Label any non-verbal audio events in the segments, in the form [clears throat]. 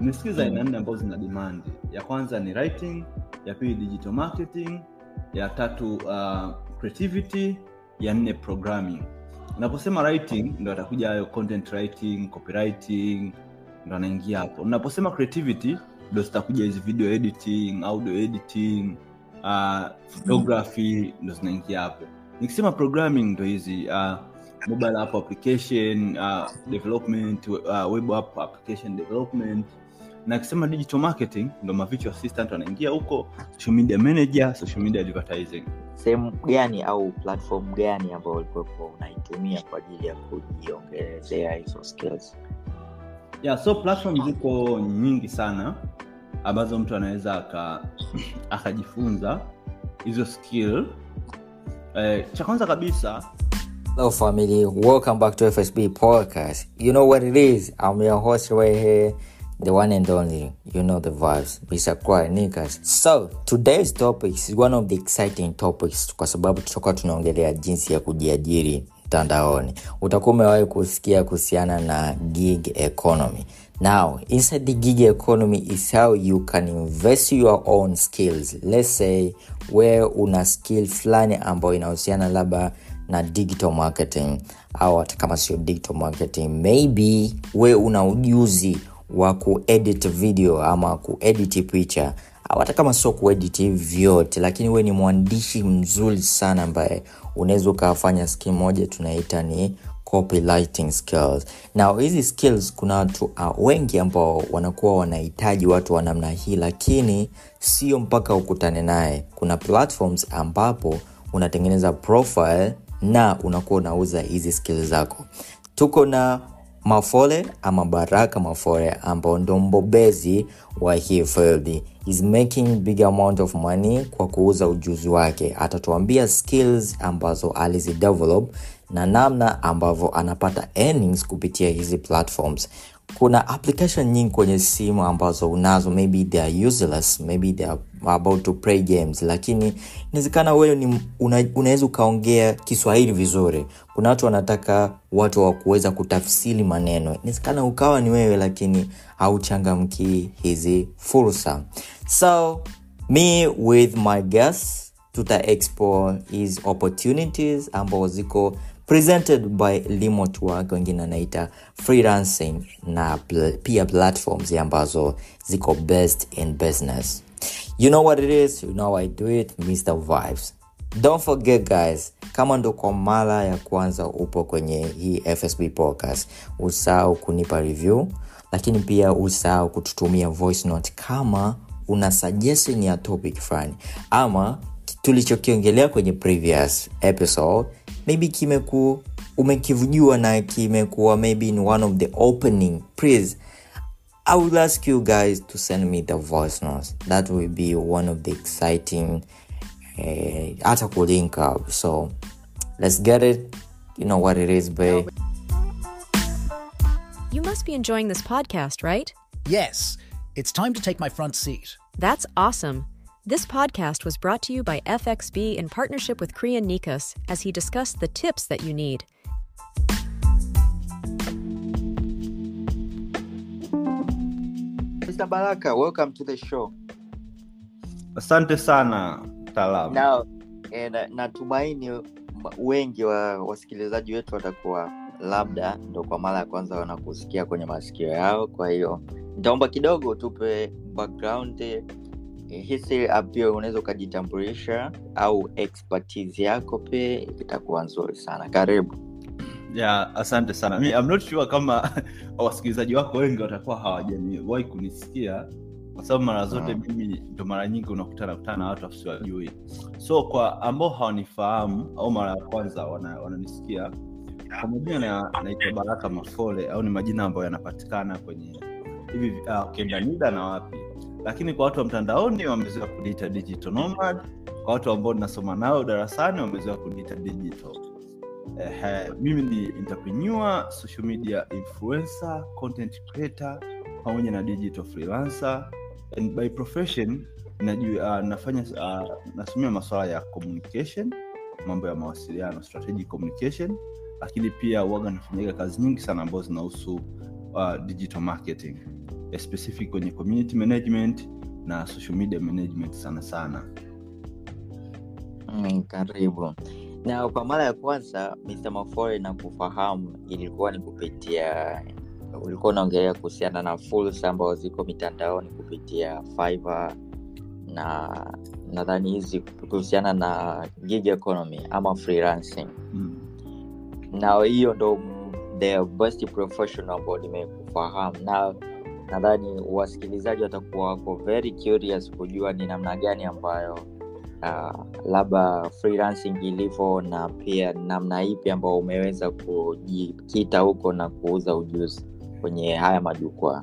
Nimesikiza aina nne ambazo zina demand. Ya kwanza ni writing, ya pili digital marketing, ya tatu uh, creativity, ya nne programming. Unaposema writing ndo atakuja hayo content writing, copywriting ndo anaingia hapo. Unaposema creativity ndo zitakuja hizi video editing, audio editing, uh, photography ndo zinaingia hapo. Nikisema programming ndo hizi uh, mobile app application uh, development, uh, web app application development na akisema digital marketing ndo mavicho assistant wanaingia huko, social media manager, social media advertising. sehemu gani au platform gani ambayo ulikuwepo unaitumia kwa ajili ya kujiongezea hizo skills Yeah, so platform ziko nyingi sana ambazo mtu anaweza [clears throat] akajifunza hizo skill. Eh, cha kwanza kabisa Hello, family. Welcome back to FSB Podcast. You know what it is? I'm your host right here, the one and only. You know the vibes, Mr. Cry Nikas. So, today's topic is one of the exciting topics kwa sababu tutakuwa tunaongelea jinsi ya kujiajiri mtandaoni. Utakuwa umewahi kusikia kuhusiana na gig economy. Now, inside the gig economy is how you can invest your own skills. Let's say where una skill fulani ambayo inahusiana labda na digital marketing au hata kama sio digital marketing maybe we una ujuzi wa kuedit video ama kuedit picha. Hata kama sio kuedit vyote lakini we ni mwandishi mzuri sana ambaye unaweza ukafanya skill moja tunaita ni copywriting skills. Na hizi skills kuna watu uh, wengi ambao wanakuwa wanahitaji watu wa namna hii lakini sio mpaka ukutane naye. Kuna platforms ambapo unatengeneza profile na unakuwa unauza hizi skills zako. Tuko na mafole ama baraka mafole ambao ndo mbobezi wa hii field. Is making big amount of money kwa kuuza ujuzi wake. Atatuambia skills ambazo alizidevelop na namna ambavyo anapata earnings kupitia hizi platforms kuna application nyingi kwenye simu ambazo unazo. Maybe they are useless maybe they are about to play games. Lakini inawezekana wewe unaweza ukaongea kiswahili vizuri. Kuna watu wanataka watu wa kuweza kutafsiri maneno. Inawezekana ukawa ni wewe lakini hauchangamkii hizi fursa. So me with my guests tuta explore his opportunities ambao ziko presented by remote wengine anaita freelancing na pia platforms ambazo ziko best in business. You know what it is? You know i do it mr vibes. Don't forget guys kama ndo kwa mara ya kwanza upo kwenye hii fsb podcast usahau kunipa review lakini pia usahau kututumia voice note kama una suggestion ya topic fulani ama tulichokiongelea kwenye previous episode maybe kimeku umekivujua na kimekuwa maybe in one of the opening please i will ask you guys to send me the voice notes that will be one of the exciting eh, hata uh, kulink up so let's get it you know what it is babe You must be enjoying this podcast, right? Yes, it's time to take my front seat. That's awesome. This podcast was brought to you by FXB in partnership with Kriyan Nikas as he discussed the tips that you need. Mr. Baraka, welcome to the show. asante sana mtaalamu Now, eh, na- natumaini wengi wa wasikilizaji wetu watakuwa labda ndo kwa mara ya kwanza wanakusikia kwenye masikio yao kwa hiyo nitaomba kidogo tupe background history up unaweza ukajitambulisha au expertise yako pia itakuwa nzuri sana. Karibu. Yeah, asante sana. Mi, I'm not sure kama [laughs] wasikilizaji wako wengi watakuwa hawajaniwahi kunisikia. Kwa sababu mara zote Mm. mimi ndo mara nyingi unakutana kutana na watu wasiwajui so kwa ambao hawanifahamu au mara ya kwanza wana- wananisikia kwa majina na- naitwa baraka mafole au ni majina ambayo yanapatikana kwenye hivi uh, ukienda nida na wapi lakini kwa watu wa mtandaoni wamezoea kuniita digital nomad. Kwa watu ambao ninasoma nao darasani wamezoea kuniita digital. Ehe, mimi ni entrepreneur, social media influencer, content creator pamoja na digital freelancer. And by profession najua, uh, nafanya uh, nasomea masuala ya communication, mambo ya mawasiliano, strategic communication, lakini pia waga nafanyaga kazi nyingi sana ambazo zinahusu uh, digital marketing specific kwenye community management na social media management sana sana. mm, karibu na kwa mara ya kwanza Mr. Mafore na kufahamu ilikuwa ni kupitia ulikuwa unaongelea kuhusiana na fursa ambazo ziko mitandaoni kupitia Fiverr na nadhani hizi kuhusiana na gig economy ama freelancing Mm. na hiyo ndo the best professional ambao nimekufahamu na nadhani wasikilizaji watakuwa wako very curious kujua ni namna gani ambayo uh, labda freelancing ilivyo na pia namna ipi ambao umeweza kujikita huko na kuuza ujuzi kwenye haya majukwaa.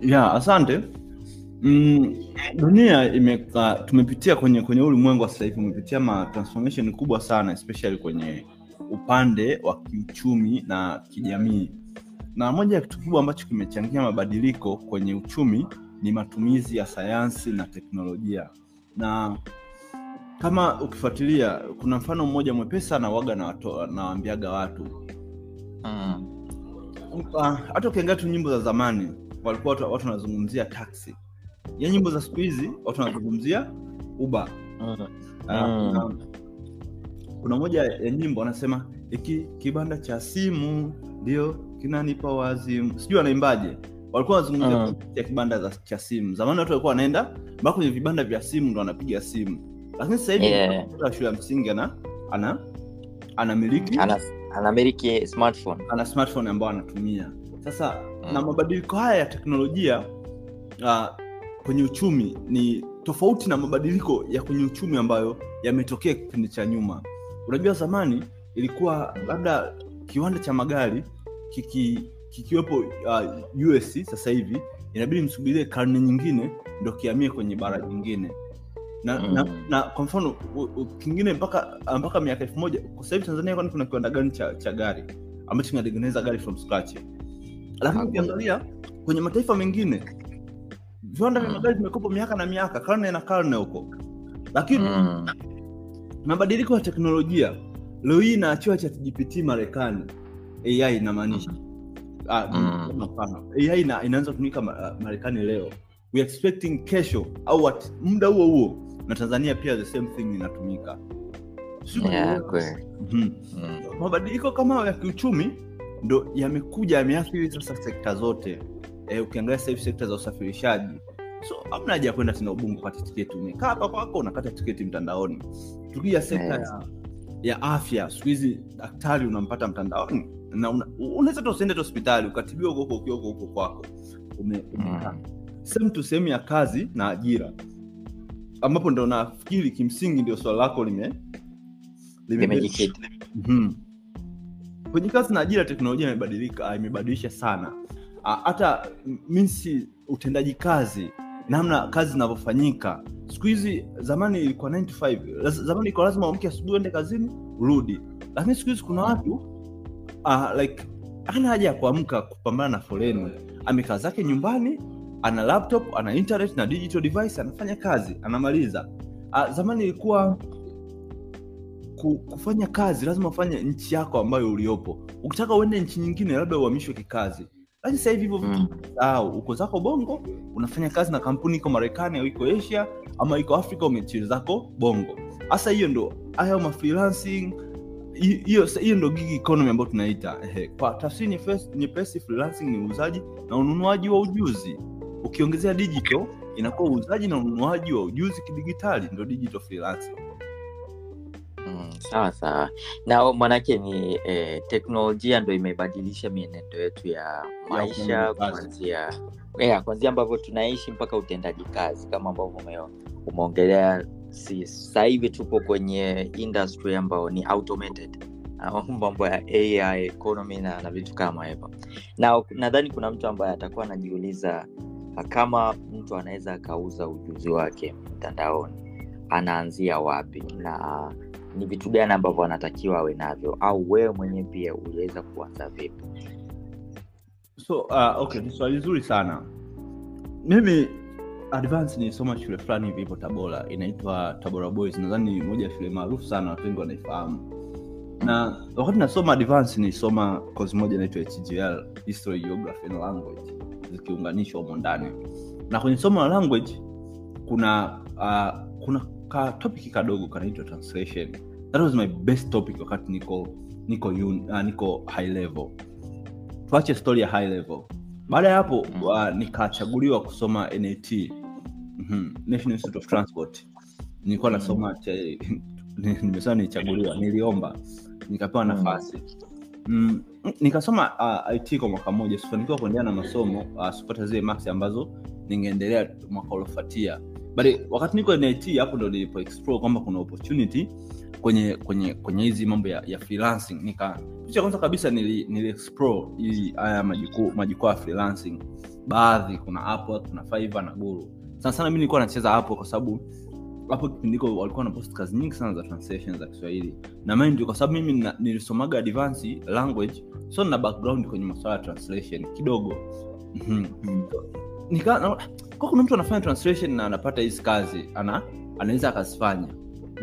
Yeah, asante. Mm, dunia imeka, tumepitia kwenye kwenye ulimwengu wa sasa hivi umepitia ma transformation kubwa sana especially kwenye upande wa kiuchumi na kijamii na moja ya kitu kubwa ambacho kimechangia mabadiliko kwenye uchumi ni matumizi ya sayansi na teknolojia na kama ukifuatilia kuna mfano mmoja mwepesi sana waga nawaambiaga watu mm. Ah, hata ukiangalia tu nyimbo za zamani walikuwa watu wanazungumzia taxi ya nyimbo za siku hizi watu wanazungumzia uba Mm. uh, kuna, kuna moja ya nyimbo wanasema iki kibanda cha simu ndio kinanipa wazimu sijui wanaimbaje walikuwa wanazungumzia Mm. ya kibanda cha simu. Zamani watu walikuwa wanaenda mpaka kwenye vibanda vya simu ndo wanapiga simu. Lakini sasa hivi Yeah. shule ya msingi ana ana anamiliki. Ana, anamiliki smartphone. Ana smartphone ambayo anatumia. Sasa Mm. na mabadiliko haya ya teknolojia uh, kwenye uchumi ni tofauti na mabadiliko ya kwenye uchumi ambayo yametokea kipindi cha nyuma. Unajua zamani ilikuwa labda kiwanda cha magari kiki, kikiwepo uh, us sasa hivi inabidi msubirie karne nyingine ndo kiamie kwenye bara jingine na, Mm. na, na kwa mfano kingine mpaka mpaka miaka elfu moja sasa hivi tanzania kwani kuna kiwanda gani cha, cha gari ambacho kinatengeneza gari from scratch lakini ukiangalia kwenye mataifa mengine viwanda vya Mm. magari vimekopo miaka na miaka karne na karne huko lakini mm. mabadiliko ya teknolojia leo hii inaachiwa ChatGPT marekani ai inamaanisha Ah, Mm. ai ina, inaanza kutumika ah, marekani leo we expecting kesho au at muda huo huo na tanzania pia the same thing inatumika yeah. Mhm. mm. mabadiliko kama ya kiuchumi ndo yamekuja yameathiri sasa sekta zote e, ukiangalia sasa hivi sekta za usafirishaji so amna haja ya kwenda tena ubungu kupata tiketi umekaa hapa kwako unakata tiketi mtandaoni tukija sekta yeah. ya, ya afya siku hizi daktari unampata mtandaoni na unaweza hata usiende hospitali ukatibiwa huko huko ukiwa huko kwako. Ume, umekaa Mm. sehemu tu sehemu ya kazi na ajira. Ambapo ndo nafikiri kimsingi ndio swala lako lime lime- mm-hmm. kwenye kazi na ajira teknolojia imebadilika imebadilisha sana. Hata minsi utendaji kazi namna kazi zinavyofanyika siku hizi zamani ilikuwa 9 to 5 Laz- zamani ilikuwa lazima uamke asubuhi uende kazini urudi. Lakini siku hizi kuna watu uh, like ana haja ya kuamka kupambana na foleni. Amekaa zake nyumbani ana laptop ana internet na digital device anafanya kazi anamaliza. Uh, zamani ilikuwa kufanya kazi lazima ufanye nchi yako ambayo uliopo. Ukitaka uende nchi nyingine labda uhamishwe kikazi. Lakini sasa hivi hivyo vitu Mm. uko zako bongo unafanya kazi na kampuni iko marekani au iko asia ama iko afrika umechili zako bongo. Hasa hiyo ndo haya ma freelancing hiyo hiyo ndo gig economy ambayo tunaita ehe. kwa tafsiri nyepesi- freelancing ni uuzaji na ununuaji wa ujuzi. Ukiongezea digital inakuwa uuzaji na ununuaji wa ujuzi kidigitali ndo digital freelancing. Mm, sawa sawa. Na mwanake ni eh, teknolojia ndo imebadilisha mienendo yetu ya maisha kuanzia kuanzia ambavyo tunaishi mpaka utendaji kazi kama ambavyo umeongelea si sasa hivi tupo kwenye industry ambayo ni automated. [laughs] Mambo ya ai economy na, na vitu kama hivyo. Na nadhani kuna mtu ambaye atakuwa anajiuliza ah, kama mtu anaweza akauza ujuzi wake mtandaoni anaanzia wapi? Na ni vitu gani ambavyo anatakiwa awe navyo? Au wewe mwenyewe pia uliweza kuanza vipi? So uh, okay ni swali zuri sana. Mimi advance nilisoma shule fulani hivi tabora inaitwa tabora boys. Nadhani moja ya shule maarufu sana watu wengi wanaifahamu. Na wakati nasoma advance nilisoma kozi moja inaitwa hgl history geography and language zikiunganishwa humo ndani. Na kwenye somo la language kuna uh, kuna ka topic kadogo kanaitwa translation. That was my best topic wakati niko niko un, uh, niko high level. Tuache story ya high level. Baada ya hapo uh, nikachaguliwa kusoma nat mm-hmm. national institute of transport nilikuwa Mm. nasoma [laughs] nimesema nilichaguliwa niliomba nikapewa Mm. nafasi mm, nikasoma uh, it kwa mwaka mmoja sifanikiwa kuendelea na masomo uh, sipata zile max ambazo ningeendelea mwaka uliofuatia but wakati niko nit hapo ndo nilipo explore kwamba kuna opportunity kwenye kwenye kwenye hizi mambo ya, ya freelancing nika picha kwanza kabisa nili, nili explore hii haya majukwaa ya freelancing baadhi kuna Upwork, kuna Fiverr na guru sana sana mi nilikuwa nacheza hapo kwa sababu hapo kipindi walikuwa na kazi nyingi sana za translation za kiswahili. Na mind kwa sababu mimi nina- nilisomaga advance language so na background kwenye masuala ya translation kidogo. Mhm. Nika- na- kwa kuna mtu anafanya translation na anapata hizi kazi ana anaweza akazifanya.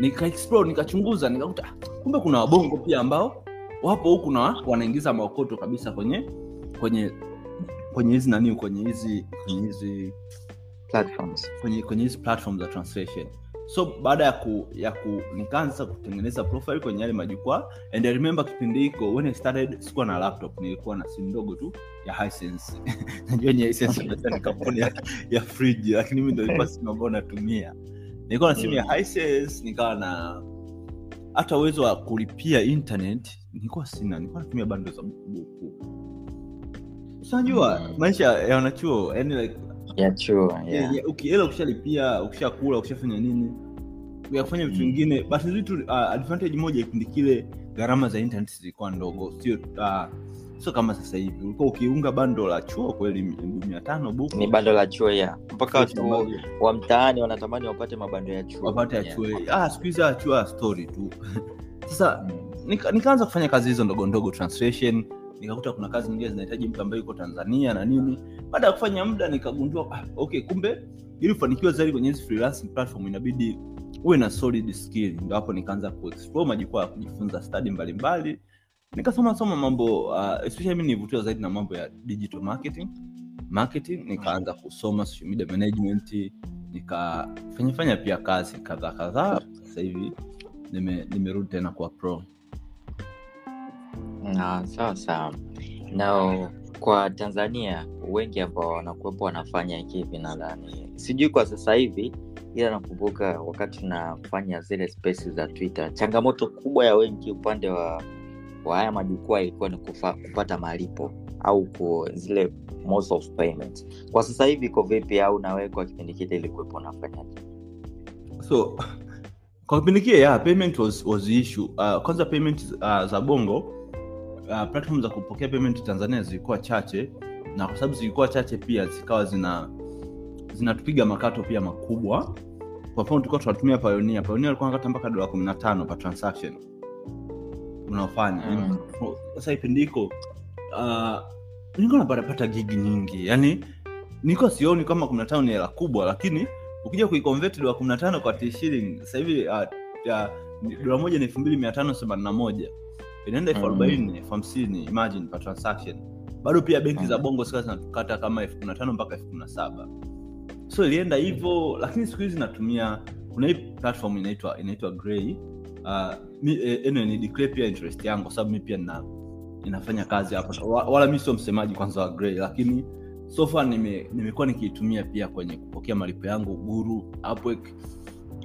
Nika explore nikachunguza nikakuta ah, kumbe kuna wabongo pia ambao wapo huku na wanaingiza maokoto kabisa kwenye kwenye kwenye hizi nani kwenye hizi kwenye hizi platforms. Kwenye kwenye hizi platform za translation. So baada ya ku, ya ku nikaanza kutengeneza profile kwenye yale majukwaa and I remember kipindi hiko when I started sikuwa na laptop nilikuwa na simu ndogo tu ya Hisense [laughs] najua ni Hisense [laughs] ni kampuni ya, ya fridge lakini mimi ilikuwa simu ambayo natumia. Nilikuwa na simu ya Hisense nikawa na hata uwezo wa kulipia internet nilikuwa sina nilikuwa natumia bando za buku. Sinajua Mm. maisha ya wanachuo yani like yeah. yeah. yeah, ukiela ukishalipia ukishakula ukishafanya nini ya kufanya vitu Mm. vingine but vitu uh, advantage moja kipindi kile gharama za internet zilikuwa ndogo sio uh, sio kama sasa hivi ulikuwa ukiunga bando la chuo kweli mi- mia tano buku ni bando la chuo ya mpaka watu wa mtaani wanatamani wapate mabando ya chuo wapate ya Yeah. chuo ah, siku hizi chuo ya story tu [laughs] sasa Mm. nika, nikaanza kufanya kazi hizo ndogo ndogo translation nikakuta kuna kazi nyingine zinahitaji mtu ambaye yuko tanzania na nini. Baada ya kufanya muda nikagundua ah, okay kumbe ili ufanikiwa zaidi kwenye hizi freelancing platform inabidi uwe na solid skill. Ndo hapo nikaanza kuexplore majukwaa ya kujifunza stadi mbalimbali. Nikasoma soma mambo uh, especially mi nilivutiwa zaidi na mambo ya digital marketing. Marketing nikaanza kusoma social media management nikafanyafanya pia kazi kadhaa kadhaa. Sasa hivi nime- tena kuwa pro na sawa na kwa tanzania wengi ambao wanakuwepo wanafanya hivi nadhani. Sijui kwa sasa hivi ila nakumbuka wakati tunafanya zile spesi za twitter changamoto kubwa ya wengi upande wa wa haya majukwaa ilikuwa ni kufa, kupata malipo au ku, zile most of payment. kwa sasa hivi iko vipi au nawe kwa kipindi kile ilikuwepo unafanyaje so kwa kipindi kile yeah, payment was, was issue. Uh, kwanza payment uh, za bongo uh, platform za kupokea payment tanzania zilikuwa chache na kwa sababu zilikuwa chache pia zikawa zina zinatupiga makato pia makubwa. Kwa mfano tulikuwa tunatumia pionia pionia alikuwa nakata mpaka dola kumi na tano pa transaction unaofanya. Mm. sasa kipindi hiko uh, nilikuwa napatapata gigi nyingi. Yani niko sioni kama kumi na tano ni hela kubwa lakini ukija kuikonveti dola kumi na tano kwa T sahivi uh, uh, dola moja ni elfu mbili mia tano themanini na moja inaenda elfu arobaini elfu hamsini imagine per transaction. Bado pia benki za bongo sasa zinatukata kama elfu kumi na tano mpaka elfu kumi na saba. So ilienda hivyo lakini siku hizi natumia kuna hii platform inaitwa inaitwa Grey. Uh, mi, eh, anyway, ni declare pia interest yangu kwa sababu mi pia na inafanya kazi hapo. Wala mi sio msemaji kwanza wa Grey lakini so far nime, nimekuwa nikiitumia pia kwenye kupokea malipo yangu guru Upwork.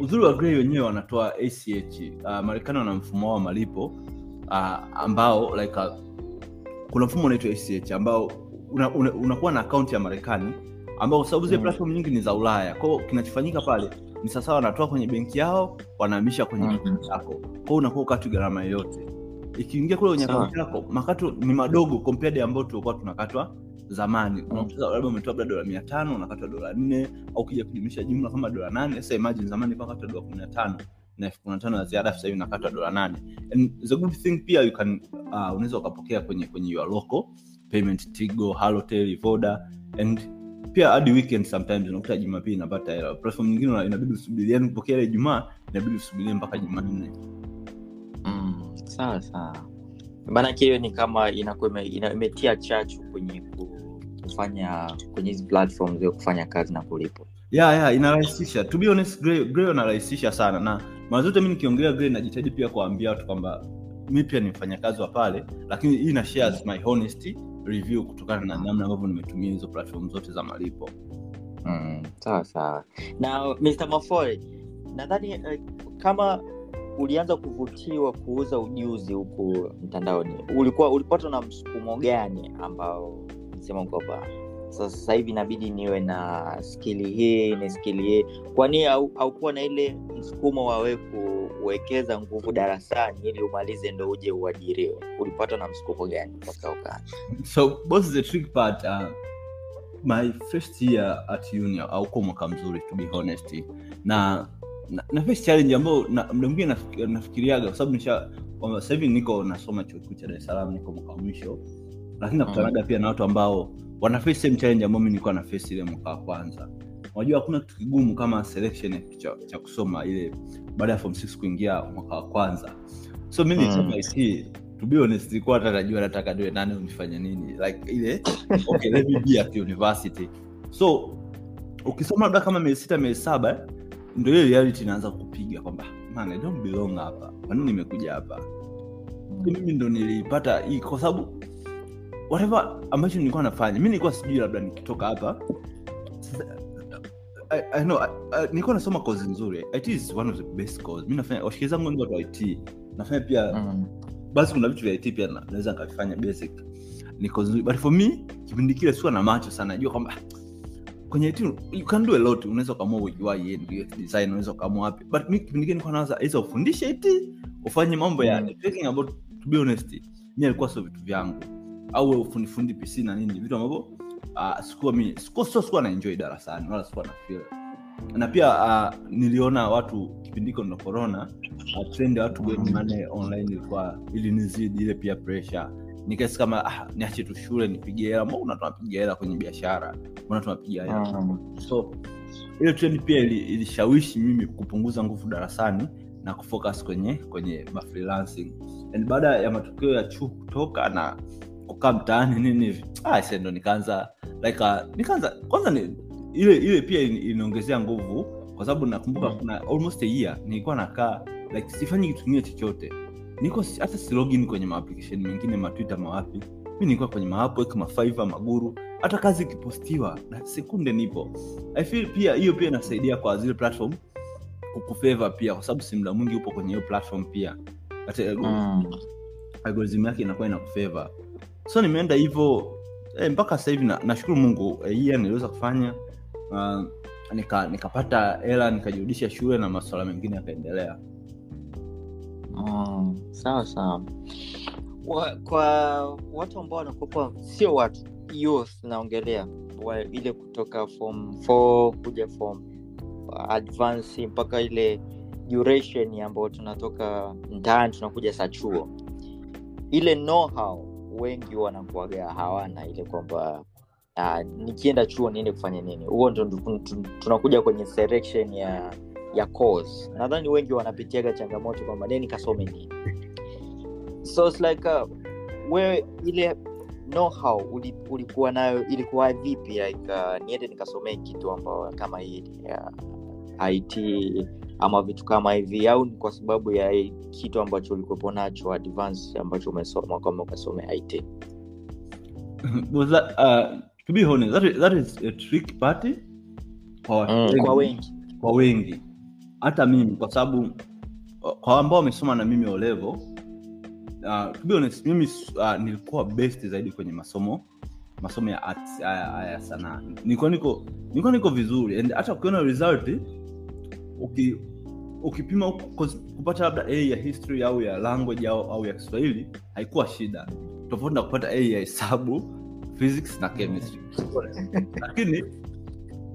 uzuri wa Grey wenyewe wanatoa ach uh, marekani wana mfumo wao wa malipo uh, ambao like uh, kuna mfumo unaitwa ach ambao unakuwa una, una na akaunti ya marekani ambao kwa sababu zile Mm. platform nyingi ni za ulaya. Kwao kinachofanyika pale ni sasa wanatoa kwenye benki yao wanahamisha kwenye Mhm. benki yako. Kwao unakuwa ukati gharama yoyote. Ikiingia kule kwenye akaunti yako makato ni madogo compared ambayo tulikuwa tunakatwa zamani. Unakuta labda umetoa labda dola mia tano unakatwa dola nne au ukija kujumlisha jumla kama dola nane. Sasa imagine zamani nakatwa dola kumi na tano na elfu kumi na tano ya ziada sasa hivi nakatwa dola nane. And the good thing pia you can uh, unaweza ukapokea kwenye kwenye your local payment tigo halotel voda. And pia hadi weekend sometimes unakuta jumapili inapata hela. Platform nyingine inabidi usubiri yani kupokea ile jumaa inabidi usubirie mpaka jumanne. Mm, sawa sawa. Maanake hiyo ni kama inakuwa imetia chachu kwenye kufanya kwenye hizi platform ya kufanya kazi na kulipwa ya ya inarahisisha. To be honest Grey Grey anarahisisha sana. Na mara zote mi nikiongelea vile najitahidi pia kuwaambia watu kwamba mi pia ni mfanyakazi wa pale lakini hii na shares my honest review kutokana na namna ambavyo nimetumia hizo platform zote za malipo. Mm, sawa sawa. Na mr mafoy nadhani uh, kama ulianza kuvutiwa kuuza ujuzi huku mtandaoni ulikuwa ulipatwa na msukumo gani ambao sema kwamba sasa hivi inabidi niwe na skili hii ni skili hii. Kwani au- haukuwa na ile msukumo wa wewe kuwekeza nguvu darasani ili umalize ndo uje uajiriwe? Ulipatwa na msukumo gani mpaka ukaa so both the trick part uh, my first year at uni auko mwaka mzuri to be honest. Na na, na first challenge ambayo mda mwingine nafikiriaga kwa sababu nisha niko nasoma chuo kikuu cha dar es salaam niko mwaka wa mwisho. Lakini nakutanaga pia na watu ambao wana face same challenge ambayo nilikuwa na face ile mwaka wa kwanza. Unajua hakuna kitu kigumu kama selection cha, cha kusoma ile baada ya form 6 kuingia mwaka wa kwanza. So mi nilisoma Mm. To be honest nilikuwa hata najua nataka niwe nani unifanye nini like ile okay let me be at university. So ukisoma labda kama miezi sita miezi saba eh, ndo ile reality inaanza kupiga kwamba man I don't belong hapa. Kwanini nimekuja hapa? Mimi ndo nilipata hii kwa sababu whatever ambacho nilikuwa nafanya mi nilikuwa sijui labda nikitoka hapa. I, I know, I, I, nilikuwa nasoma kozi nzuri. It is one of the best cause mi nafanya washikaji zangu ni watu wa it nafanya pia mm. basi kuna vitu vya it pia naweza nikavifanya basic. Ni kozi nzuri. But for me kipindi kile sikuwa na macho sana. Najua kwamba kwenye it you can do a lot. Unaweza ukaamua UI and UX design unaweza ukaamua wapi. But mi kipindi kile nilikuwa nawaza either ufundishe it ufanye mambo ya Mm. about to be honest mi alikuwa sio vitu vyangu au wewe ufundi fundi pc na nini vitu ambavyo uh, sikuwa sikuwa sio sikuwa na enjoy darasani wala sikuwa na feel. Na pia uh, niliona watu kipindi hiko ndo corona uh, trend ya watu money online ilikuwa ilinizidi ile pia pressure. Nikasi kama ah, niache tu shule nipigie hela mbona tunapiga hela kwenye biashara? Mbona tunapiga hela? Mm. so ile trend pia ili- mimi kupunguza nguvu darasani na kufocus kwenye kwenye ma and baada ya matokeo ya chuo kutoka na kukaa mtaani nini hivi. Ah, ndo nikaanza like uh, nikaanza kwanza ni, ile ile pia inaongezea nguvu kwa sababu nakumbuka Mm. kuna almost a year nilikuwa nakaa like sifanyi kitu kingine chochote. Niko hata silogin kwenye maapplication mengine matwitter mawapi mi nilikuwa kwenye maapwek mafaiva maguru hata kazi ikipostiwa na sekunde nipo. I feel pia hiyo pia inasaidia kwa zile platform kukufeva pia kwa sababu si muda mwingi upo kwenye hiyo platform pia. Hata Mm. algorithm yake inakuwa inakufeva so nimeenda hivyo eh, mpaka sasa hivi na- nashukuru mungu eh, niliweza kufanya uh, nika nikapata hela nikajirudisha shule na masuala mengine yakaendelea. Mm, sawa sawa. Wa, kwa watu ambao wanakopa sio watu youth naongelea ile kutoka form 4 kuja form advance mpaka ile duration ambayo tunatoka ndani tunakuja sa chuo. Ile know-how wengi wanakuaga hawana ile kwamba uh, nikienda chuo niende kufanya nini? Huo tunakuja kwenye selection ya ya course. Nadhani wengi wanapitiaga changamoto kwamba nini kasome nini? So it's like uh, wewe ile know-how uli- ulikuwa nayo ilikuwa vipi? Like uh, niende nikasomee kitu ambao kama hili ya it ama vitu kama hivi au ni kwa sababu ya kitu ambacho ulikuwepo nacho advance ambacho umesoma kama ukasomea it was that, uh, to be honest, that is, that is a trick party kwa mm, kwa wengi. Kwa wengi. Hata mimi kwa sababu kwa ambao wamesoma na mimi olevo uh, to be honest mimi uh, nilikuwa best zaidi kwenye masomo masomo ya arts haya sanaa. Nilikuwa niko nilikuwa niko vizuri and hata ukiona result uki ukipima kupata labda a ya history au ya language au, au ya kiswahili haikuwa shida tofauti na kupata a ya hesabu physics na chemistry [laughs] lakini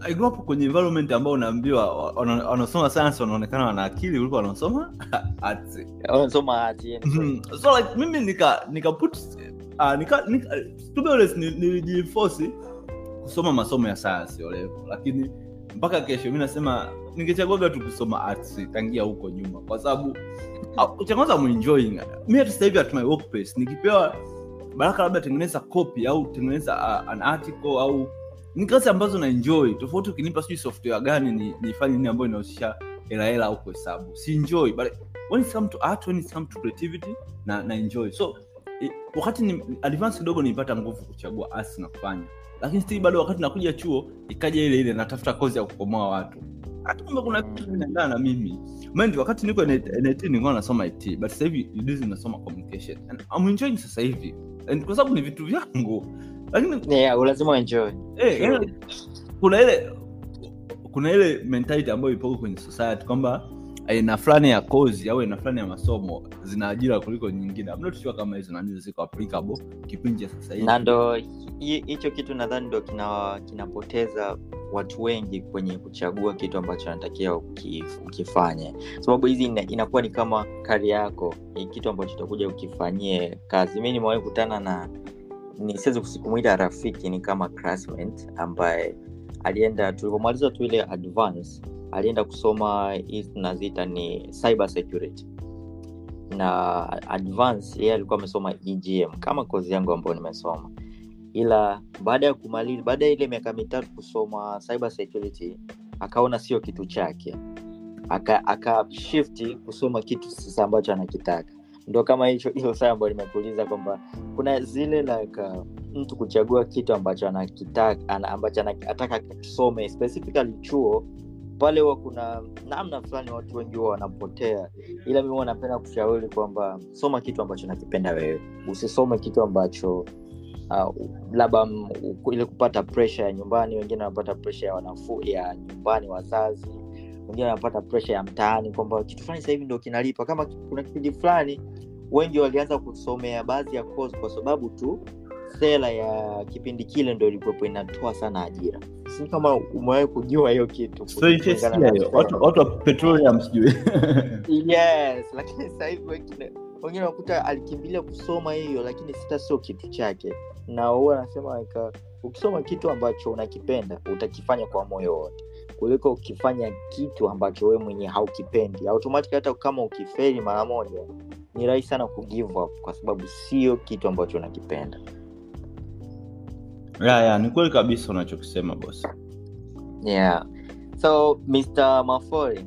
I grew up kwenye environment ambao unaambiwa wanaosoma science wanaonekana wana akili kuliko wanaosoma [laughs] arts. Mhm. so like mimi nika nika put uh, nika, nika to be honest nilijiforce kusoma masomo ya science yo lakini mpaka kesho mi nasema ningechaguaga tu kusoma arts tangia huko nyuma kwa sababu changaza cha kwanza I'm enjoying mi hata sasa at my workplace nikipewa baraka labda tengeneza copy au tengeneza uh, an article au ni kazi ambazo na tofauti ukinipa sijui software gani ni nini ambayo inahusisha hela hela au kuhesabu. Si creativity na, na enjoy. So eh, wakati ni advance kidogo nilipata nguvu kuchagua arts na kufanya. Lakini still bado wakati nakuja chuo ikaja ile ile natafuta kozi ya kukomoa watu hata kama kuna kitu vinaendana na mimi mind wakati niko NIT nilikuwa nasoma IT but sasa hivi juzi nasoma communication. And I'm enjoying sasa hivi. And kwa sababu ni vitu vyangu. Lakini yeah, lazima enjoy eh, yeah. kuna ile kuna ile mentality ambayo ipo kwenye society kwamba aina fulani ya kozi au aina fulani ya masomo zina ajira kuliko nyingine. I'm kama hizo nani ziko applicable kipindi cha sasa hivi. Na ndo hicho kitu nadhani ndo kina- kinapoteza watu wengi kwenye kuchagua kitu ambacho anatakiwa uki- ukifanye. Sababu hizi ina- inakuwa ni kama kari yako ni kitu ambacho utakuja ukifanyie kazi. Mi nimewahi kutana na ni siwezi kumwita rafiki ni kama classmate ambaye alienda tulivyomaliza tu ile advance alienda kusoma hii tunaziita ni cyber security. Na advance yeye alikuwa amesoma egm kama kozi yangu ambayo nimesoma ila baada ya kumaliza baada ya ile miaka mitatu kusoma cyber security akaona sio kitu chake. Aka, aka kusoma kitu sasa ambacho anakitaka. Ndo kama hicho hilo saa ambayo nimekuuliza kwamba kuna zile like uh, mtu kuchagua kitu ambacho anakitaka an, ambacho anataka kisome specifically chuo pale huwa kuna namna fulani watu wengi huwa wanapotea. Ila mimi napenda kushauri kwamba soma kitu ambacho nakipenda wewe. Usisome kitu ambacho uh, labda ile kupata presha ya nyumbani wengine wanapata presha ya wanafu ya nyumbani wazazi wengine wanapata presha ya mtaani kwamba kitu fulani sahivi hivi ndo kinalipa kama kuna kipindi fulani wengi walianza kusomea baadhi ya course kwa sababu tu sera ya kipindi kile ndo ilikuwepo inatoa sana ajira. Si kama umewahi kujua hiyo kitu watu watu wa petroleum sijui. [laughs] Yes lakini sahivi wengine wengine wakuta alikimbilia kusoma hiyo lakini sita sio kitu chake na huwa anasema uh, ukisoma kitu ambacho unakipenda utakifanya kwa moyo wote. Kuliko ukifanya kitu ambacho wewe mwenye haukipendi. Automatic hata kama ukiferi mara moja ni rahisi sana ku up kwa sababu sio kitu ambacho unakipenda. Ya ni kweli kabisa unachokisema bosi yeah. So mr mafori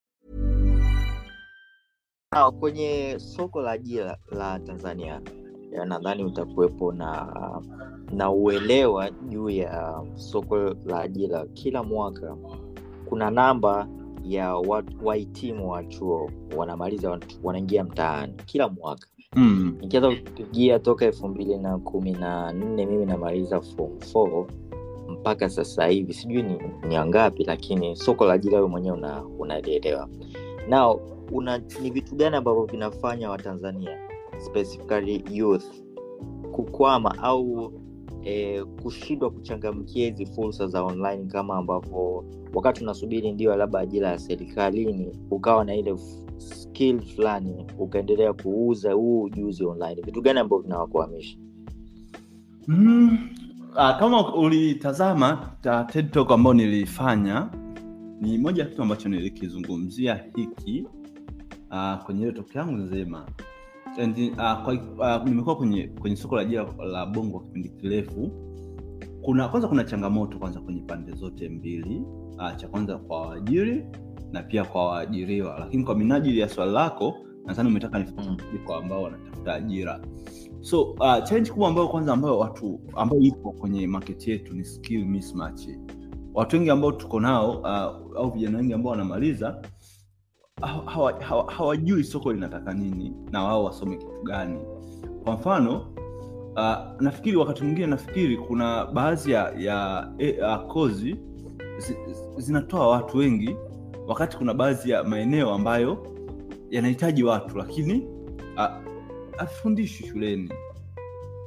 Ah, kwenye soko la ajira la Tanzania nadhani utakuwepo na na uelewa juu ya soko la ajira. Kila mwaka kuna namba ya watu wahitimu wa chuo wanamaliza wanaingia mtaani kila mwaka. mm. Nikianza kupigia toka elfu mbili na kumi na nne mimi namaliza form four mpaka sasa hivi sijui ni, ni angapi, lakini soko la ajira wewe mwenyewe una, unalielewa. Una ni vitu gani ambavyo vinafanya Watanzania specifically youth kukwama au eh, kushindwa kuchangamkia hizi fursa za online kama ambavyo wakati unasubiri ndio labda ajira ya serikalini ukawa na ile skill fulani ukaendelea kuuza huu ujuzi online vitu gani ambavyo vinawakwamisha Mm. Ah, kama ulitazama ta- TED Talk ambayo nilifanya ni moja ya kitu ambacho nilikizungumzia hiki uh, kwenye ile toki yangu nzima. And, uh, kwa, uh, nimekuwa kwenye kwenye soko la ajira la bongo kwa kipindi kirefu. Kuna kwanza kuna changamoto kwanza kwenye pande zote mbili. Uh, cha kwanza kwa waajiri na pia kwa waajiriwa. Lakini kwa minajili ya swali lako nadhani umetaka nifafanulie kwa ambao wanatafuta ajira. So uh, challenge kubwa ambayo kwanza ambayo watu ambayo ipo kwenye market yetu ni skill mismatch. Watu wengi ambao tuko nao uh, au vijana wengi ambao wanamaliza hawa- hawa- hawa- hawajui soko linataka nini na wao wasome kitu gani kwa mfano uh, nafikiri wakati mwingine nafikiri kuna baadhi ya, ya uh, kozi zi, zinatoa watu wengi wakati kuna baadhi ya maeneo ambayo yanahitaji watu lakini havifundishi shuleni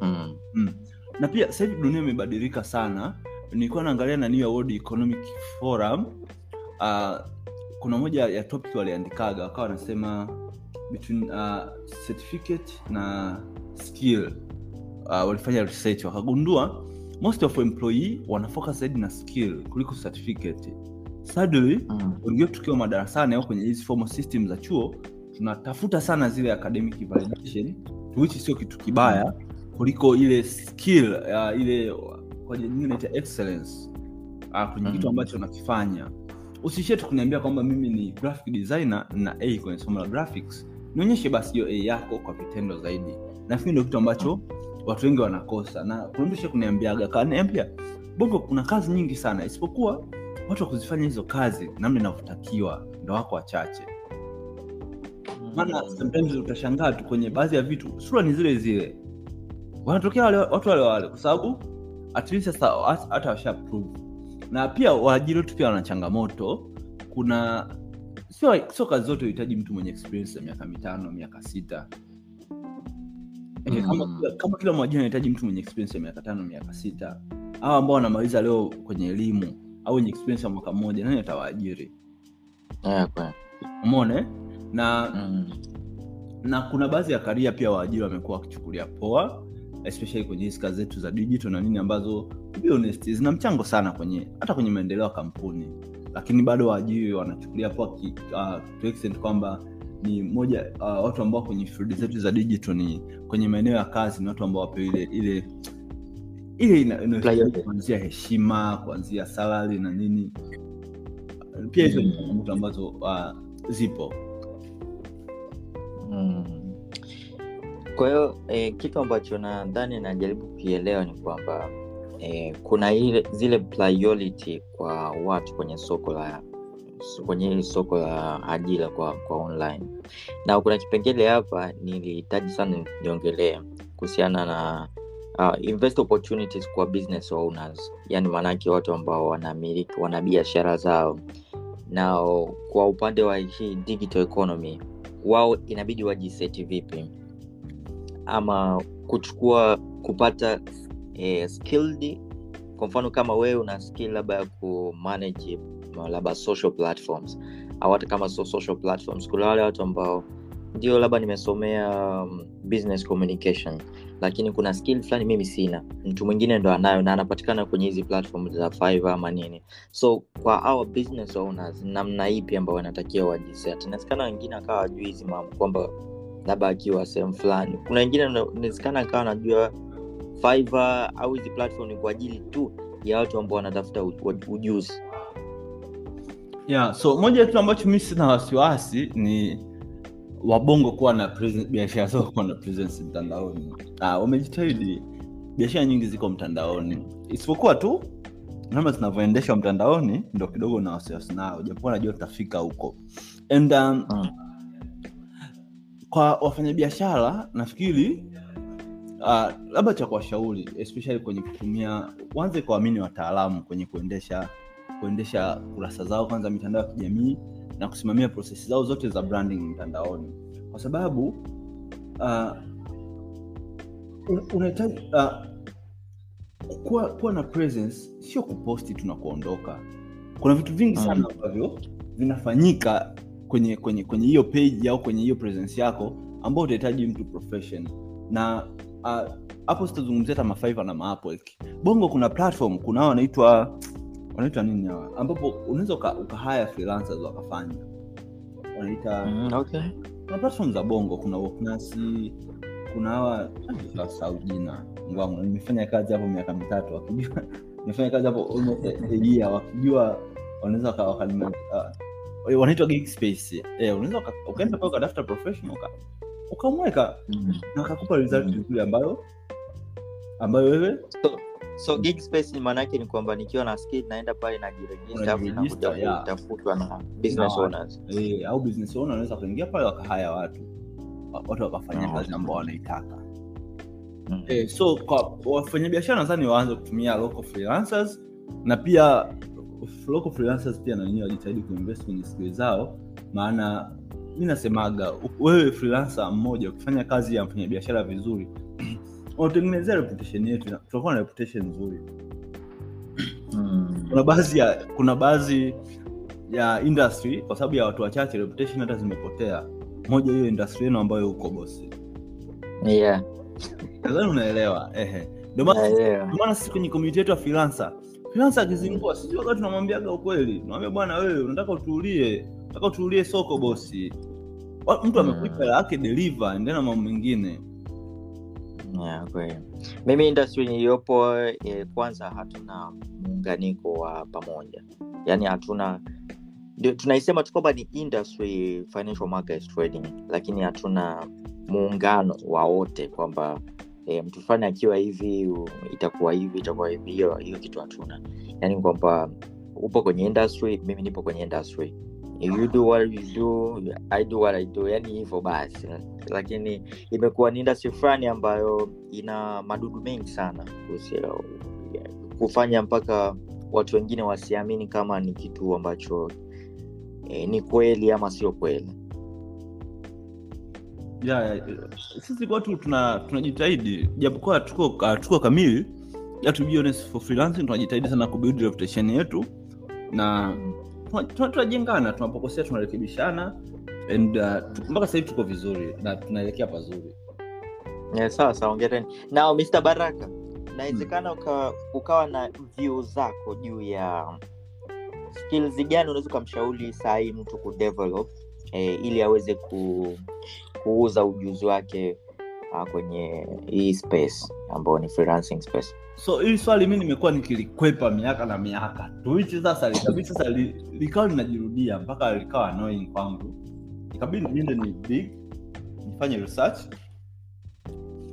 mm. mm. na pia sahivi dunia imebadilika sana nilikuwa naangalia na New World Economic Forum uh, kuna moja ya topic waliandikaga wakawa wanasema between uh, certificate na skill. Uh, walifanya research wakagundua most of employee wanafocus zaidi na skill kuliko certificate. Sadly Mm. wengi wetu tukiwa madarasani au kwenye hizi formal system za chuo tunatafuta sana zile academic validation which sio kitu kibaya kuliko ile skill uh, ile kwa jina inaita excellence. Uh, kwenye kitu Mhm. ambacho nakifanya usishie tu kuniambia kwamba mimi ni graphic designer na a kwenye somo la graphics. Nionyeshe basi hiyo a yako kwa vitendo zaidi. Nafikiri ndio kitu ambacho watu wengi wanakosa. Na kuna mtu kuniambiaga kaniambia bongo kuna kazi nyingi sana. Isipokuwa watu wa kuzifanya hizo kazi namna inavyotakiwa ndo wako wachache. Maana sometimes utashangaa tu kwenye baadhi ya vitu sura ni zile zile. Wanatokea watu wale wale kwa sababu at least sasa hata washa prove na pia waajiri wetu pia wana changamoto kuna sio sio kazi zote uhitaji mtu mwenye experience ya miaka mitano miaka sita Eh, kama, Mm. kila- kama kila mwajiri anahitaji mtu mwenye experience ya miaka tano miaka sita au ambao wanamaliza leo kwenye elimu au wenye experience ya mwaka mmoja nani atawaajiri yeah, kweli. eh? na mm. na kuna baadhi ya karia pia waajiri wamekuwa wakichukulia poa especially kwenye hizi kazi zetu za digital na nini ambazo to be honest zina mchango sana kwenye hata kwenye maendeleo ya kampuni lakini bado waajiri wanachukulia poa uh, to extent kwamba ni moja uh, watu ambao kwenye field zetu za digital ni kwenye maeneo ya kazi ni watu ambao wapewe ile ile ile kuanzia heshima kuanzia salari na nini pia hizo ni Mm. changamoto ambazo uh, zipo Mm. Kwa hiyo eh, kitu ambacho nadhani najaribu kukielewa ni kwamba eh, kuna ile zile priority kwa watu kwenye soko la kwenye hili soko la ajira kwa, kwa online. Na kuna kipengele hapa nilihitaji sana niongelee kuhusiana na uh, invest opportunities kwa business owners. Yani maanake watu ambao wanamiliki wana biashara zao. Na kwa upande wa hii digital economy wao inabidi wajiseti vipi ama kuchukua kupata eh, skilled kwa mfano kama wewe una skill labda ya kumanage labda social platforms au hata kama so social platforms kuna wale watu ambao ndio labda nimesomea um, business communication lakini kuna skill fulani mimi sina mtu mwingine ndo anayo na anapatikana kwenye hizi platform za Fiverr ama nini. So kwa our business owners namna ipi ambao wanatakiwa wajiset inawezekana wengine akawa wajui hizi mambo kwamba labda akiwa sehemu fulani. Kuna wengine ina- inawezekana akawa anajua fiver au hizi platform ni kwa ajili tu ya watu ambao wanatafuta ujuzi. Yeah so moja ya kitu ambacho mi sina wasiwasi ni wabongo kuwa na biashara zao kuwa na presence mtandaoni. Ah, wamejitahidi. Biashara nyingi ziko mtandaoni. Isipokuwa tu namna zinavyoendeshwa mtandaoni ndo kidogo na wasiwasi nao. Japokuwa najua tutafika huko. And um, Mm. Kwa wafanyabiashara nafikiri uh, labda cha kuwashauri especially kwenye kutumia wanze kuamini wataalamu kwenye kuendesha kuendesha kurasa zao kwanza mitandao ya kijamii na kusimamia prosesi zao zote za branding mtandaoni kwa sababu uh, unahitaji uh, kuwa, kuwa na presence sio kuposti tu na kuondoka kuna vitu vingi sana Mm. ambavyo vinafanyika kwenye kwenye kwenye hiyo page au kwenye hiyo presence yako ambao utahitaji mtu profession na ah, hapo uh, sitazungumzia hata mafaiva na maapwork bongo kuna platform kuna hao wanaitwa wanaitwa nini hawa? Ambapo unaweza ukahaya freelancers wakafanya. Wanaita Mm, okay. kuna platform za bongo kuna woknasi kuna hawa sahau jina wangu nimefanya kazi hapo miaka mitatu wakijua nimefanya kazi hapo almost a- year wakijua wanaweza waka- wakalima- ah, wanaitwa gig space eh, unaweza ukaenda pale ukatafuta professional uka- ukamweka Mm. na akakupa result Mm. nzuri ambayo ambayo wewe so, so gig space ni maana yake ni kwamba nikiwa na skill naenda pale kutafutwa na business owners eh, au business owner anaweza kuingia pale wakahaya watu watu wakafanya Ah. kazi ambao wanaitaka Mm. Eh, so kwa wafanyabiashara nadhani waanze kutumia local freelancers na pia local freelancers pia nanini wajitahidi kuinvest kwenye skill zao. Maana mi nasemaga wewe freelancer mmoja ukifanya kazi ya mfanyabiashara vizuri [clears throat] unatengenezea reputation yetu na- tutakuwa na reputation nzuri. Mm. kuna baadhi ya kuna baadhi ya industry kwa sababu ya watu wachache reputation hata zimepotea. Moja hiyo industry yenu ambayo uko bosi yeah. Unaelewa ehe. Ndio maana Ndio maana sisi kwenye community yetu ya freelancer freelancer akizingua sisi wakati tunamwambiaga ukweli. Tunamwambia bwana wewe unataka utulie, unataka utulie soko bosi. Mtu amekupa hela yake deliver endea na mambo mengine. Yeah, kweli. Mimi industry niliyopo eh, kwanza hatuna muunganiko wa pamoja. Yaani hatuna tunaisema tu kwamba ni industry financial market trading lakini hatuna muungano wa wote kwamba e, mtu fulani akiwa hivi itakuwa hivi itakuwa hivi hiyo hiyo kitu hatuna. Yaani kwamba upo kwenye industry mimi nipo kwenye industry. If you do what you do i do what i do. Yani hivyo basi. Lakini imekuwa ni industry fulani ambayo ina madudu mengi sana kuhusu- kufanya mpaka watu wengine wasiamini kama ni kitu ambacho e, ni kweli ama sio kweli yeah, sisi watu tuna tunajitahidi japokuwa hatuko hatuko kamili to be honest for freelancing tunajitahidi sana kubuild reputation yetu na tuna- tuna- tunajengana tunapokosea tunarekebishana and uh, mpaka sahivi tuko vizuri na tunaelekea pazuri. Yeah, ongereni nao mr baraka inawezekana uka, ukawa na vyu zako juu ya skills gani unaweza ukamshauri sahii mtu kudevelop eh, ili aweze ku, kuuza ujuzi wake uh, kwenye hii space ambayo ni freelancing space. So hili swali mi nimekuwa nikilikwepa miaka na miaka. Tuichi sasa likabidi sasa li, likawa linajirudia mpaka likawa annoying kwangu. Ikabidi niende ni big nifanye research.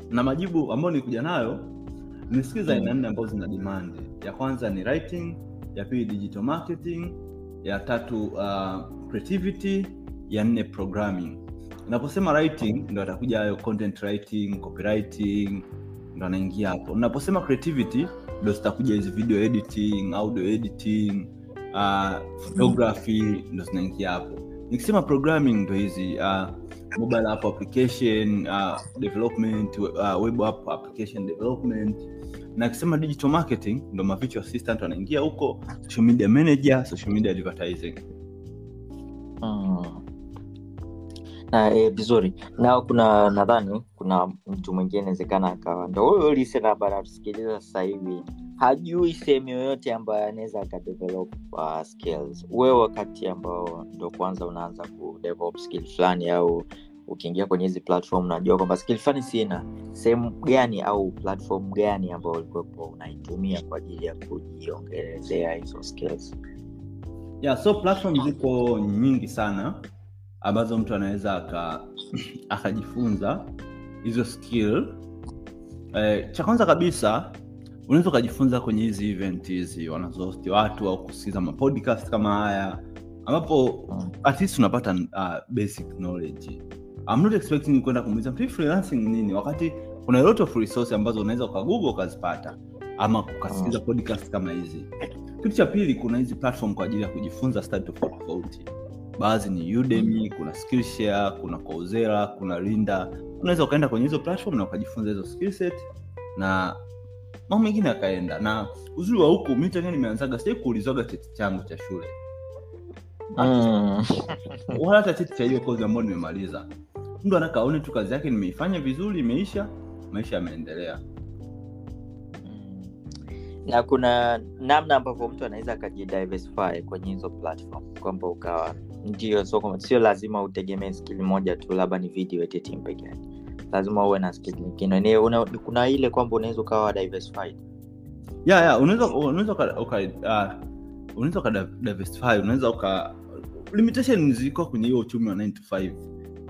Na majibu ambayo nilikuja nayo ni skills za aina nne ambazo zina demand. Ya kwanza ni writing ya pili digital marketing ya tatu uh, creativity ya nne programming unaposema writing ndo atakuja hayo content writing copywriting ndo anaingia hapo. Unaposema creativity ndo zitakuja hizi video editing audio editing uh, photography ndo zinaingia hapo. Nikisema programming ndo hizi uh, mobile app application uh, development uh, web app application development. Na akisema digital marketing ndo mavicho assistant wanaingia huko social media manager social media advertising. Mm. Eh, vizuri. Na kuna nadhani kuna mtu mwingine inawezekana akawa ndo huyo lisena ambaye hajui sehemu yoyote ambayo anaweza akadevelop uh, skills. Wewe wakati ambao ndo kwanza unaanza kudevelop skill fulani au ukiingia kwenye hizi platform unajua kwamba skill fulani sina. Sehemu gani au platform gani ambayo ulikuwepo unaitumia kwa ajili ya kujiongelezea hizo skills? Yeah, so platform ziko nyingi sana ambazo mtu anaweza [laughs] akajifunza hizo skill. Eh, cha kwanza kabisa unaweza ukajifunza kwenye hizi event hizi wanazohosti watu au kusikiza mapodcast kama haya ambapo at least unapata uh, basic knowledge. I'm not expecting kwenda kumuuliza "Mtu, freelancing nini? Wakati kuna a lot of resource ambazo unaweza ukagoogle ukazipata ama ukasikiza podcast kama hizi. Kitu cha pili kuna hizi platform kwa ajili ya kujifunza stadi tofauti tofauti baadhi ni udemy kuna skillshare kuna Coursera, kuna linda. Unaweza ukaenda kwenye hizo platform na ukajifunza hizo skill set na mambo mengine akaenda. na uzuri wa huku mi tangia nimeanzaga sijai kuulizwaga cheti changu cha shule. Mm. [laughs] wala hata cheti cha hiyo kozi ambayo nimemaliza. Mtu anakaone tu kazi yake nimeifanya vizuri imeisha maisha yameendelea. Na kuna namna ambavyo mtu anaweza akajidiversify kwenye hizo platform kwamba ukawa ndio so sio lazima utegemee skili moja tu labda ni editing peke yake. Lazima uwe na skili nyingine. Kuna ile kwamba unaweza ukawa diversified. Yeah, yeah, unaweza unaweza uka, uka, uh, unaweza uka limitation ziko kwenye hiyo uchumi wa 9 to 5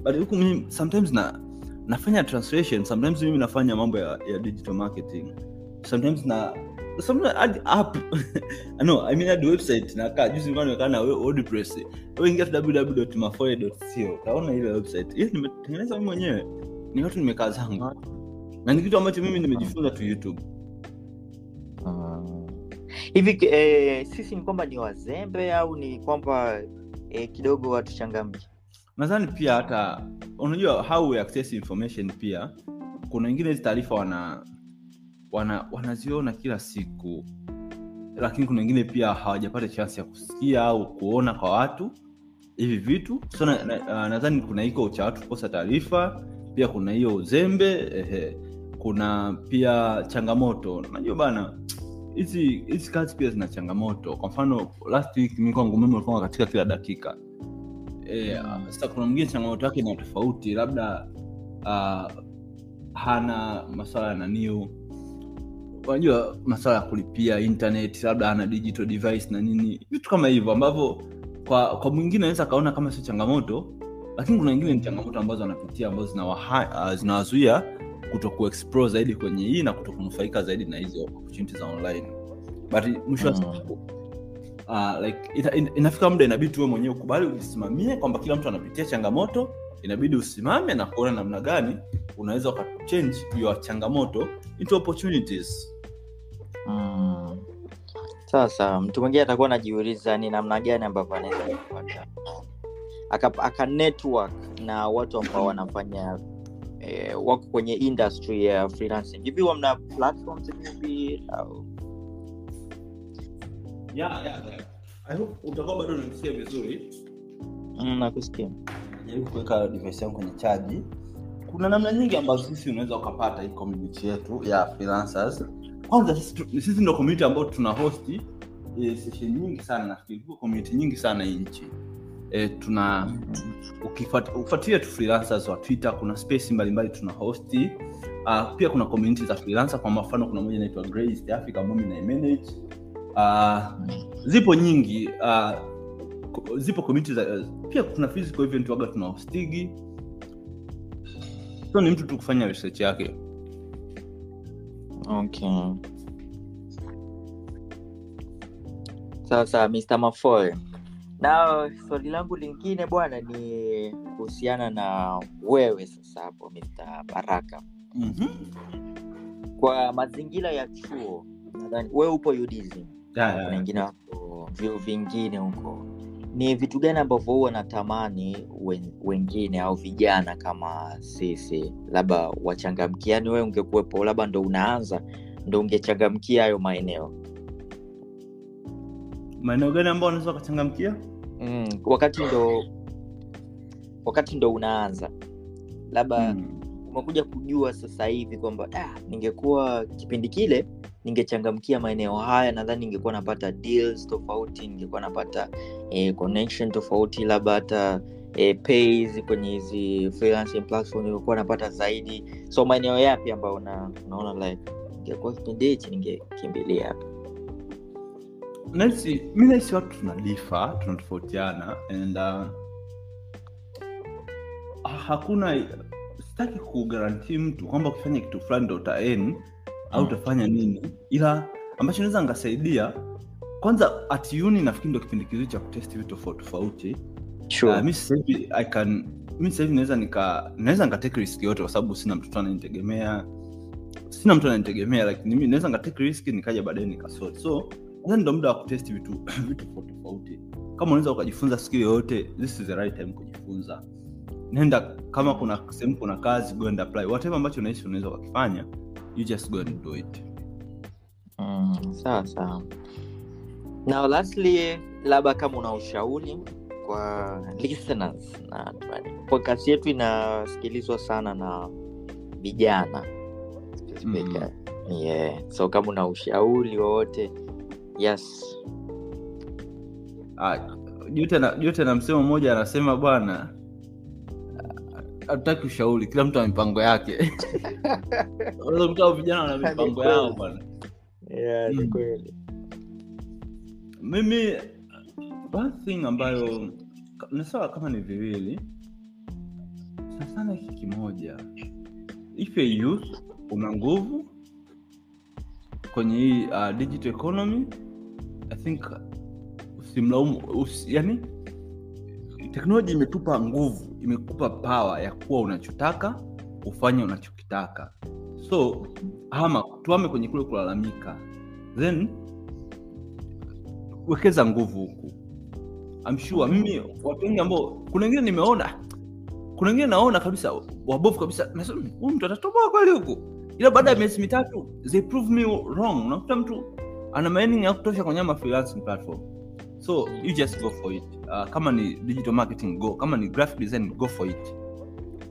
but huku mimi sometimes na nafanya translation sometimes mimi nafanya mambo ya, ya digital marketing. Sometimes na sometimes hadi app. [laughs] No i mean hadi website nakaa juzi nilikuwa nimekaa na wordpress. Wewe ingia tu www.mafoe.co utaona ile website. Hiyo nimetengeneza mimi mwenyewe. Ni watu nimekaa zangu. Na ni kitu ambacho mimi nimejifunza tu youtube. Mm. hivi eh, sisi ni kwamba ni wazembe au ni kwamba eh, kidogo watuchangamke nadhani pia hata unajua how we access information pia kuna wengine hizi taarifa wana wana wanaziona kila siku. Lakini kuna wengine pia hawajapata chansi ya kusikia au kuona kwa watu hivi vitu. So na- na- nadhani kuna iko cha watu kukosa taarifa pia kuna hiyo uzembe ehe. kuna pia changamoto. Najua bana hizi hizi kazi pia zina changamoto. Kwa mfano last week mi kwangu mimi ulikuwa katika kila dakika. E, sasa kuna mwingine changamoto yake na tofauti labda uh, hana maswala ya naniu unajua maswala ya kulipia internet labda ana digital device na nini vitu kama hivyo ambavyo kwa kwa mwingine anaweza akaona kama sio changamoto lakini kuna wengine ni changamoto ambazo wanapitia ambazo uh, zinawazuia kuto kuexplore zaidi kwenye hii na kuto kunufaika zaidi na hizo opportunity za online but mwisho wa Mm. siku uh, like ina, ina, inafika muda inabidi tuwe mwenyewe ukubali ujisimamie kwamba kila mtu anapitia changamoto inabidi usimame na kuona namna gani unaweza ukachange hiyo changamoto into opportunities Mm. sasa mtu mwingine atakuwa anajiuliza ni namna gani ambavyo anaweza kupata aka, aka network na watu ambao wanafanya eh, wako kwenye industry ya freelancing. Hivi huwa mna platforms hivi au? Yeah, yeah, yeah. I hope utakuwa bado unanisikia vizuri. Mm, nakusikia. Jaribu kuweka device yangu kwenye chaji kuna namna nyingi ambazo sisi unaweza ukapata hii community yetu ya freelancers kwanza sisi, ndo community ambao tuna hosti e, session nyingi sana nafikiri community nyingi sana hii nchi. E, tuna ukifuatilia tu freelancers wa twitter kuna space mbalimbali tuna hosti uh, pia kuna community za freelancer kwa mfano kuna moja inaitwa Grey Africa ambayo mimi uh, zipo nyingi uh, zipo community za pia kuna physical event waga tuna hostigi. So ni mtu tu kufanya research yake okay sasa mr mafoy. Na swali langu lingine bwana ni kuhusiana na wewe sasa hapo mr baraka. Mm-hmm. kwa mazingira ya chuo nadhani wewe upo UDSM kuna wengine wako vyuo vingine huko ni vitu gani ambavyo huwa natamani wen, wengine au vijana kama sisi labda wachangamkia yani wewe ungekuwepo labda ndo unaanza ndo ungechangamkia hayo maeneo? Maeneo gani ambao wanaweza wakachangamkia mm, wakati ndo wakati ndo unaanza. Labda Mm. umekuja kujua sasa hivi kwamba ah, ningekuwa kipindi kile ningechangamkia maeneo haya nadhani ningekuwa napata deals tofauti ningekuwa napata eh, connection tofauti labda hata eh, pays kwenye hizi freelancing platform ningekuwa napata zaidi. So maeneo yapi ambayo una, unaona like ingekuwa kipindi hichi ningekimbilia? Hapa mi nahisi watu tunalifa tunatofautiana and uh, hakuna sitaki kugaranti mtu kwamba ukifanya kitu fulani ndo utaen au Mm. utafanya nini. Ila ambacho naweza ngasaidia kwanza at uni nafikiri ndo kipindi kizuri cha kutesti vitu tofauti tofauti. Sure. Uh, mi sasa hivi I can mi sasa hivi naweza nika naweza nikatake risk yote kwa sababu sina mtoto ananitegemea sina mtu ananitegemea like mimi naweza nikatake risk nikaja baadaye nikasort so nadhani ndo muda wa kutesti vitu [clears throat] vitu tofauti tofauti. Kama unaweza ukajifunza skill yoyote this is the right time kujifunza. Nenda kama kuna sehemu kuna kazi go and apply. Whatever ambacho unahisi unaweza ukakifanya you just go and do it Mm, sawa sawa now lastly labda kama una ushauri kwa listeners na podcast yetu inasikilizwa sana na vijana mm. yeah. so kama una ushauri wowote yes Ah, juu na msemo mmoja anasema bwana hatutaki ushauri kila mtu ana mipango yake. [laughs] Unaweza vijana wana mipango yao bwana. Yeah, Mm. kweli. Mimi one thing ambayo nasawa kama ni viwili sana hiki kimoja. If a youth una nguvu kwenye hii uh, digital economy i think usimlaumu usi, yani teknoloji imetupa nguvu imekupa pawa ya kuwa unachotaka ufanye unachokitaka. So hama tuame kwenye kule kulalamika. Then wekeza nguvu huku. Amshua mimi watu wengi ambao kuna wengine nimeona kuna wengine naona kabisa wabovu kabisa huyu mtu atatoboa kweli huku? Ila baada ya miezi mitatu they prove me wrong. Unakuta mtu ana mining ya kutosha kwenye platform. So you just go for it uh, kama ni digital marketing go kama ni graphic design go for it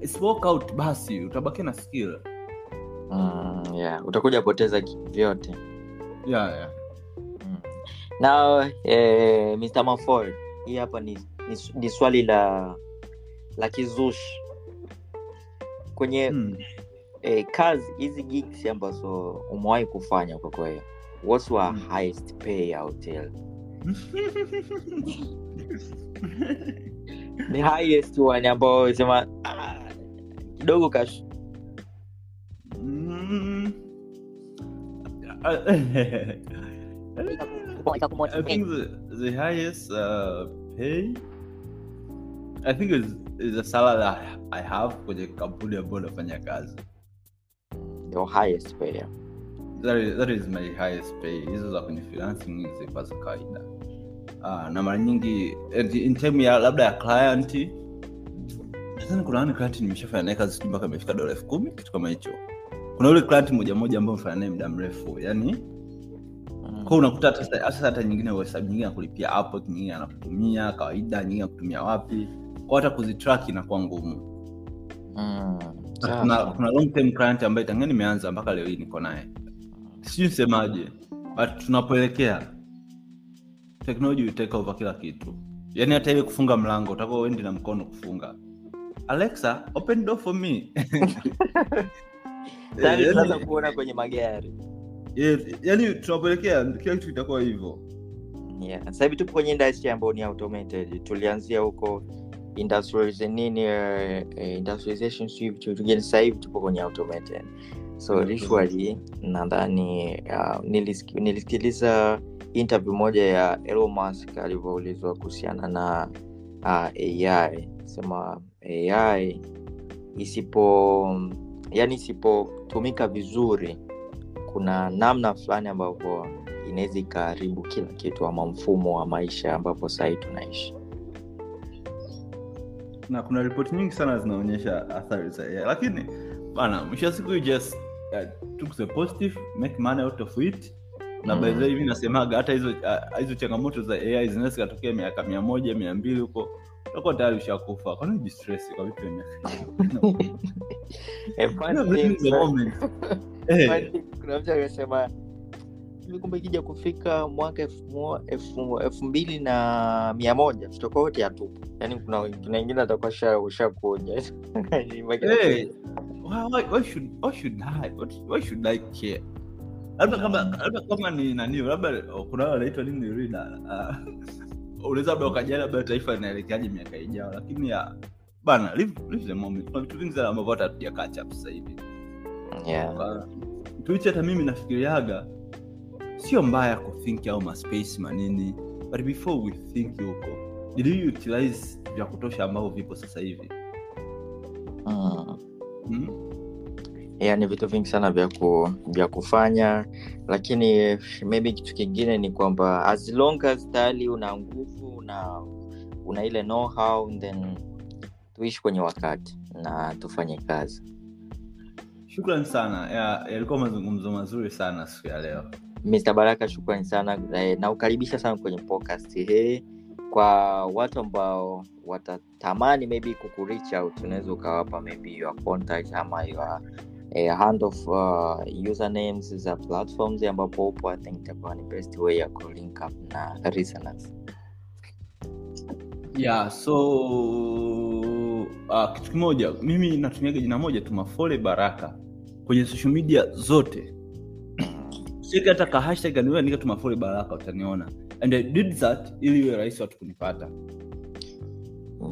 It's work out basi utabakia na skill mm, yeah. utakuja poteza vyote yeah, yeah. now eh, mr mafor hii hapa ni, ni, ni swali la la kizushi kwenye Hmm. eh, kazi hizi gigs ambazo umewahi kufanya kwa kweli what's your hmm. highest payout here? [laughs] the highest one ambao sema ah, kidogo kash Mm. I think the, the highest uh, pay I think is, is a salary I- I have for kwenye kampuni ambayo nafanya kazi. your highest payer That is, that is my highest pay. Hizo za kwenye freelancing zilikuwa za kawaida. Ah, na mara nyingi in term ya labda ya client nadhani kuna wani client nimeshafanya naye kazi mpaka imefika dola elfu kumi kitu kama hicho. Kuna yule client moja moja ambao mfanya naye muda mrefu yani Mm. kwa unakuta hata sasa- hata nyingine website nyingine akulipia Upwork, nyingine anakutumia kawaida nyingine akutumia wapi kwa hata kuzitrack inakuwa ngumu Mm. yeah. Kuna, kuna long term client ambaye tangia nimeanza mpaka leo hii niko naye sijui nisemaje tunapoelekea technology will take over kila kitu. Yaani hata ile kufunga mlango utakuwa uendi na mkono kufunga. Alexa open door for me. [laughs] Tunaanza kuona kwenye magari. Yaani tunapoelekea kila kitu kitakuwa hivyo. Yeah. sasa hivi tupo kwenye industry ambayo ni automated. Tulianzia huko nini uh, industrialization sijui vitu vitu sasa hivi tupo kwenye automated. So usually nadhani uh, nilisiki- nilisikiliza interview moja ya Elon alivyoulizwa kuhusiana na uh, ai sema ai isipo yani isipotumika vizuri kuna namna fulani ambavyo inaweza ikaharibu kila kitu ama mfumo wa maisha ambapo sahii tunaishi. Na kuna ripoti nyingi sana zinaonyesha athari za AI. lakini bana mwisho wa siku just uh, positive make money out of it na Mm. baadhi hivi nasemaga hata hizo uh, hizo changamoto za ai zinaweza zikatokea miaka mia moja mia mbili huko. Utakuwa tayari ushakufa. Kwani ujistress kwa vitu [laughs] thing, [laughs] kuna mtu akasema hivi kumbe ikija kufika mwaka elfu mbili na mia moja tutakuwa wote hatupo. Yani kuna wengine atakuwa sha- ushakuja. [laughs] Eh, why, why, why should why should I why should I care labda kama labda kama ni nani labda kuna wale wanaitwa nini reader [laughs] unaweza labda ukajali labda taifa linaelekeaje miaka ijao lakini ya bana live, live the moment kuna vitu vingi sana ambavyo hata hatuja catch up sasa hivi yeah. Tuichi hata mimi nafikiriaga sio mbaya kuthink au maspace manini but before we think huko did you utilize vya kutosha ambavyo vipo sasa hivi mm. hmm? Yeah, ni vitu vingi sana vya, ku, vya kufanya lakini maybe kitu kingine ni kwamba as long as tayari una nguvu na una ile know how then tuishi kwenye wakati na tufanye kazi shukran sana Ya- mazungumzo mazuri sana siku ya leo Mr. Baraka, shukrani sana naukaribisha sana kwenye podcast hii. Kwa watu ambao watatamani maybe kukureach out, unaweza ukawapa maybe your contact ama your eh, hand of uh, usernames za platforms ambapo upo. I think itakuwa ni best way ya kulink up na listeners. yeah so uh, kitu kimoja mimi natumiaga jina moja tu mafole baraka kwenye social media zote hata ka hashtag tu mafole baraka utaniona and i did that ili iwe rahisi watu kunipata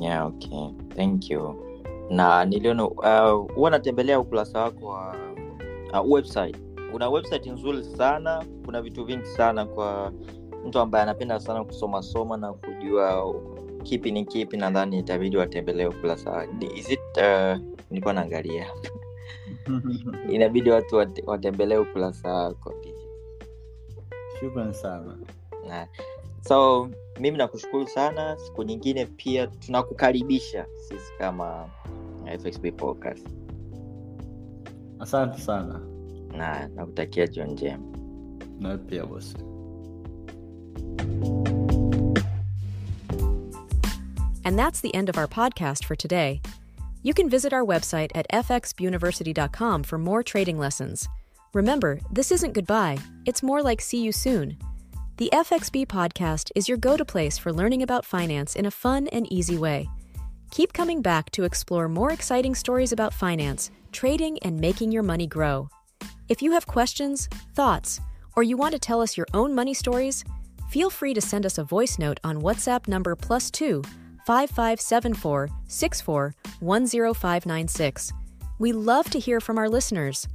Yeah, okay. Thank you. Na niliona uh, natembelea ukurasa wako wa uh, website. Una website nzuri sana, kuna vitu vingi sana kwa mtu ambaye anapenda sana kusomasoma na kujua kipi ni kipi, nadhani itabidi watembelee ukurasa. Is it uh, nilikuwa naangalia [laughs] inabidi watu wate- watembelee ukurasa wako. shukran sana Na, so mimi nakushukuru sana siku nyingine pia tunakukaribisha sisi kama eh, FXB podcast asante sana na nakutakia jioni njema na pia bosi And that's the end of our podcast for today. You can visit our website at fxuniversity.com for more trading lessons. Remember, this isn't goodbye, it's more like see you soon. The FXB podcast is your go to place for learning about finance in a fun and easy way. Keep coming back to explore more exciting stories about finance, trading, and making your money grow. If you have questions, thoughts, or you want to tell us your own money stories, feel free to send us a voice note on WhatsApp number plus two 5574 64 10596. We love to hear from our listeners.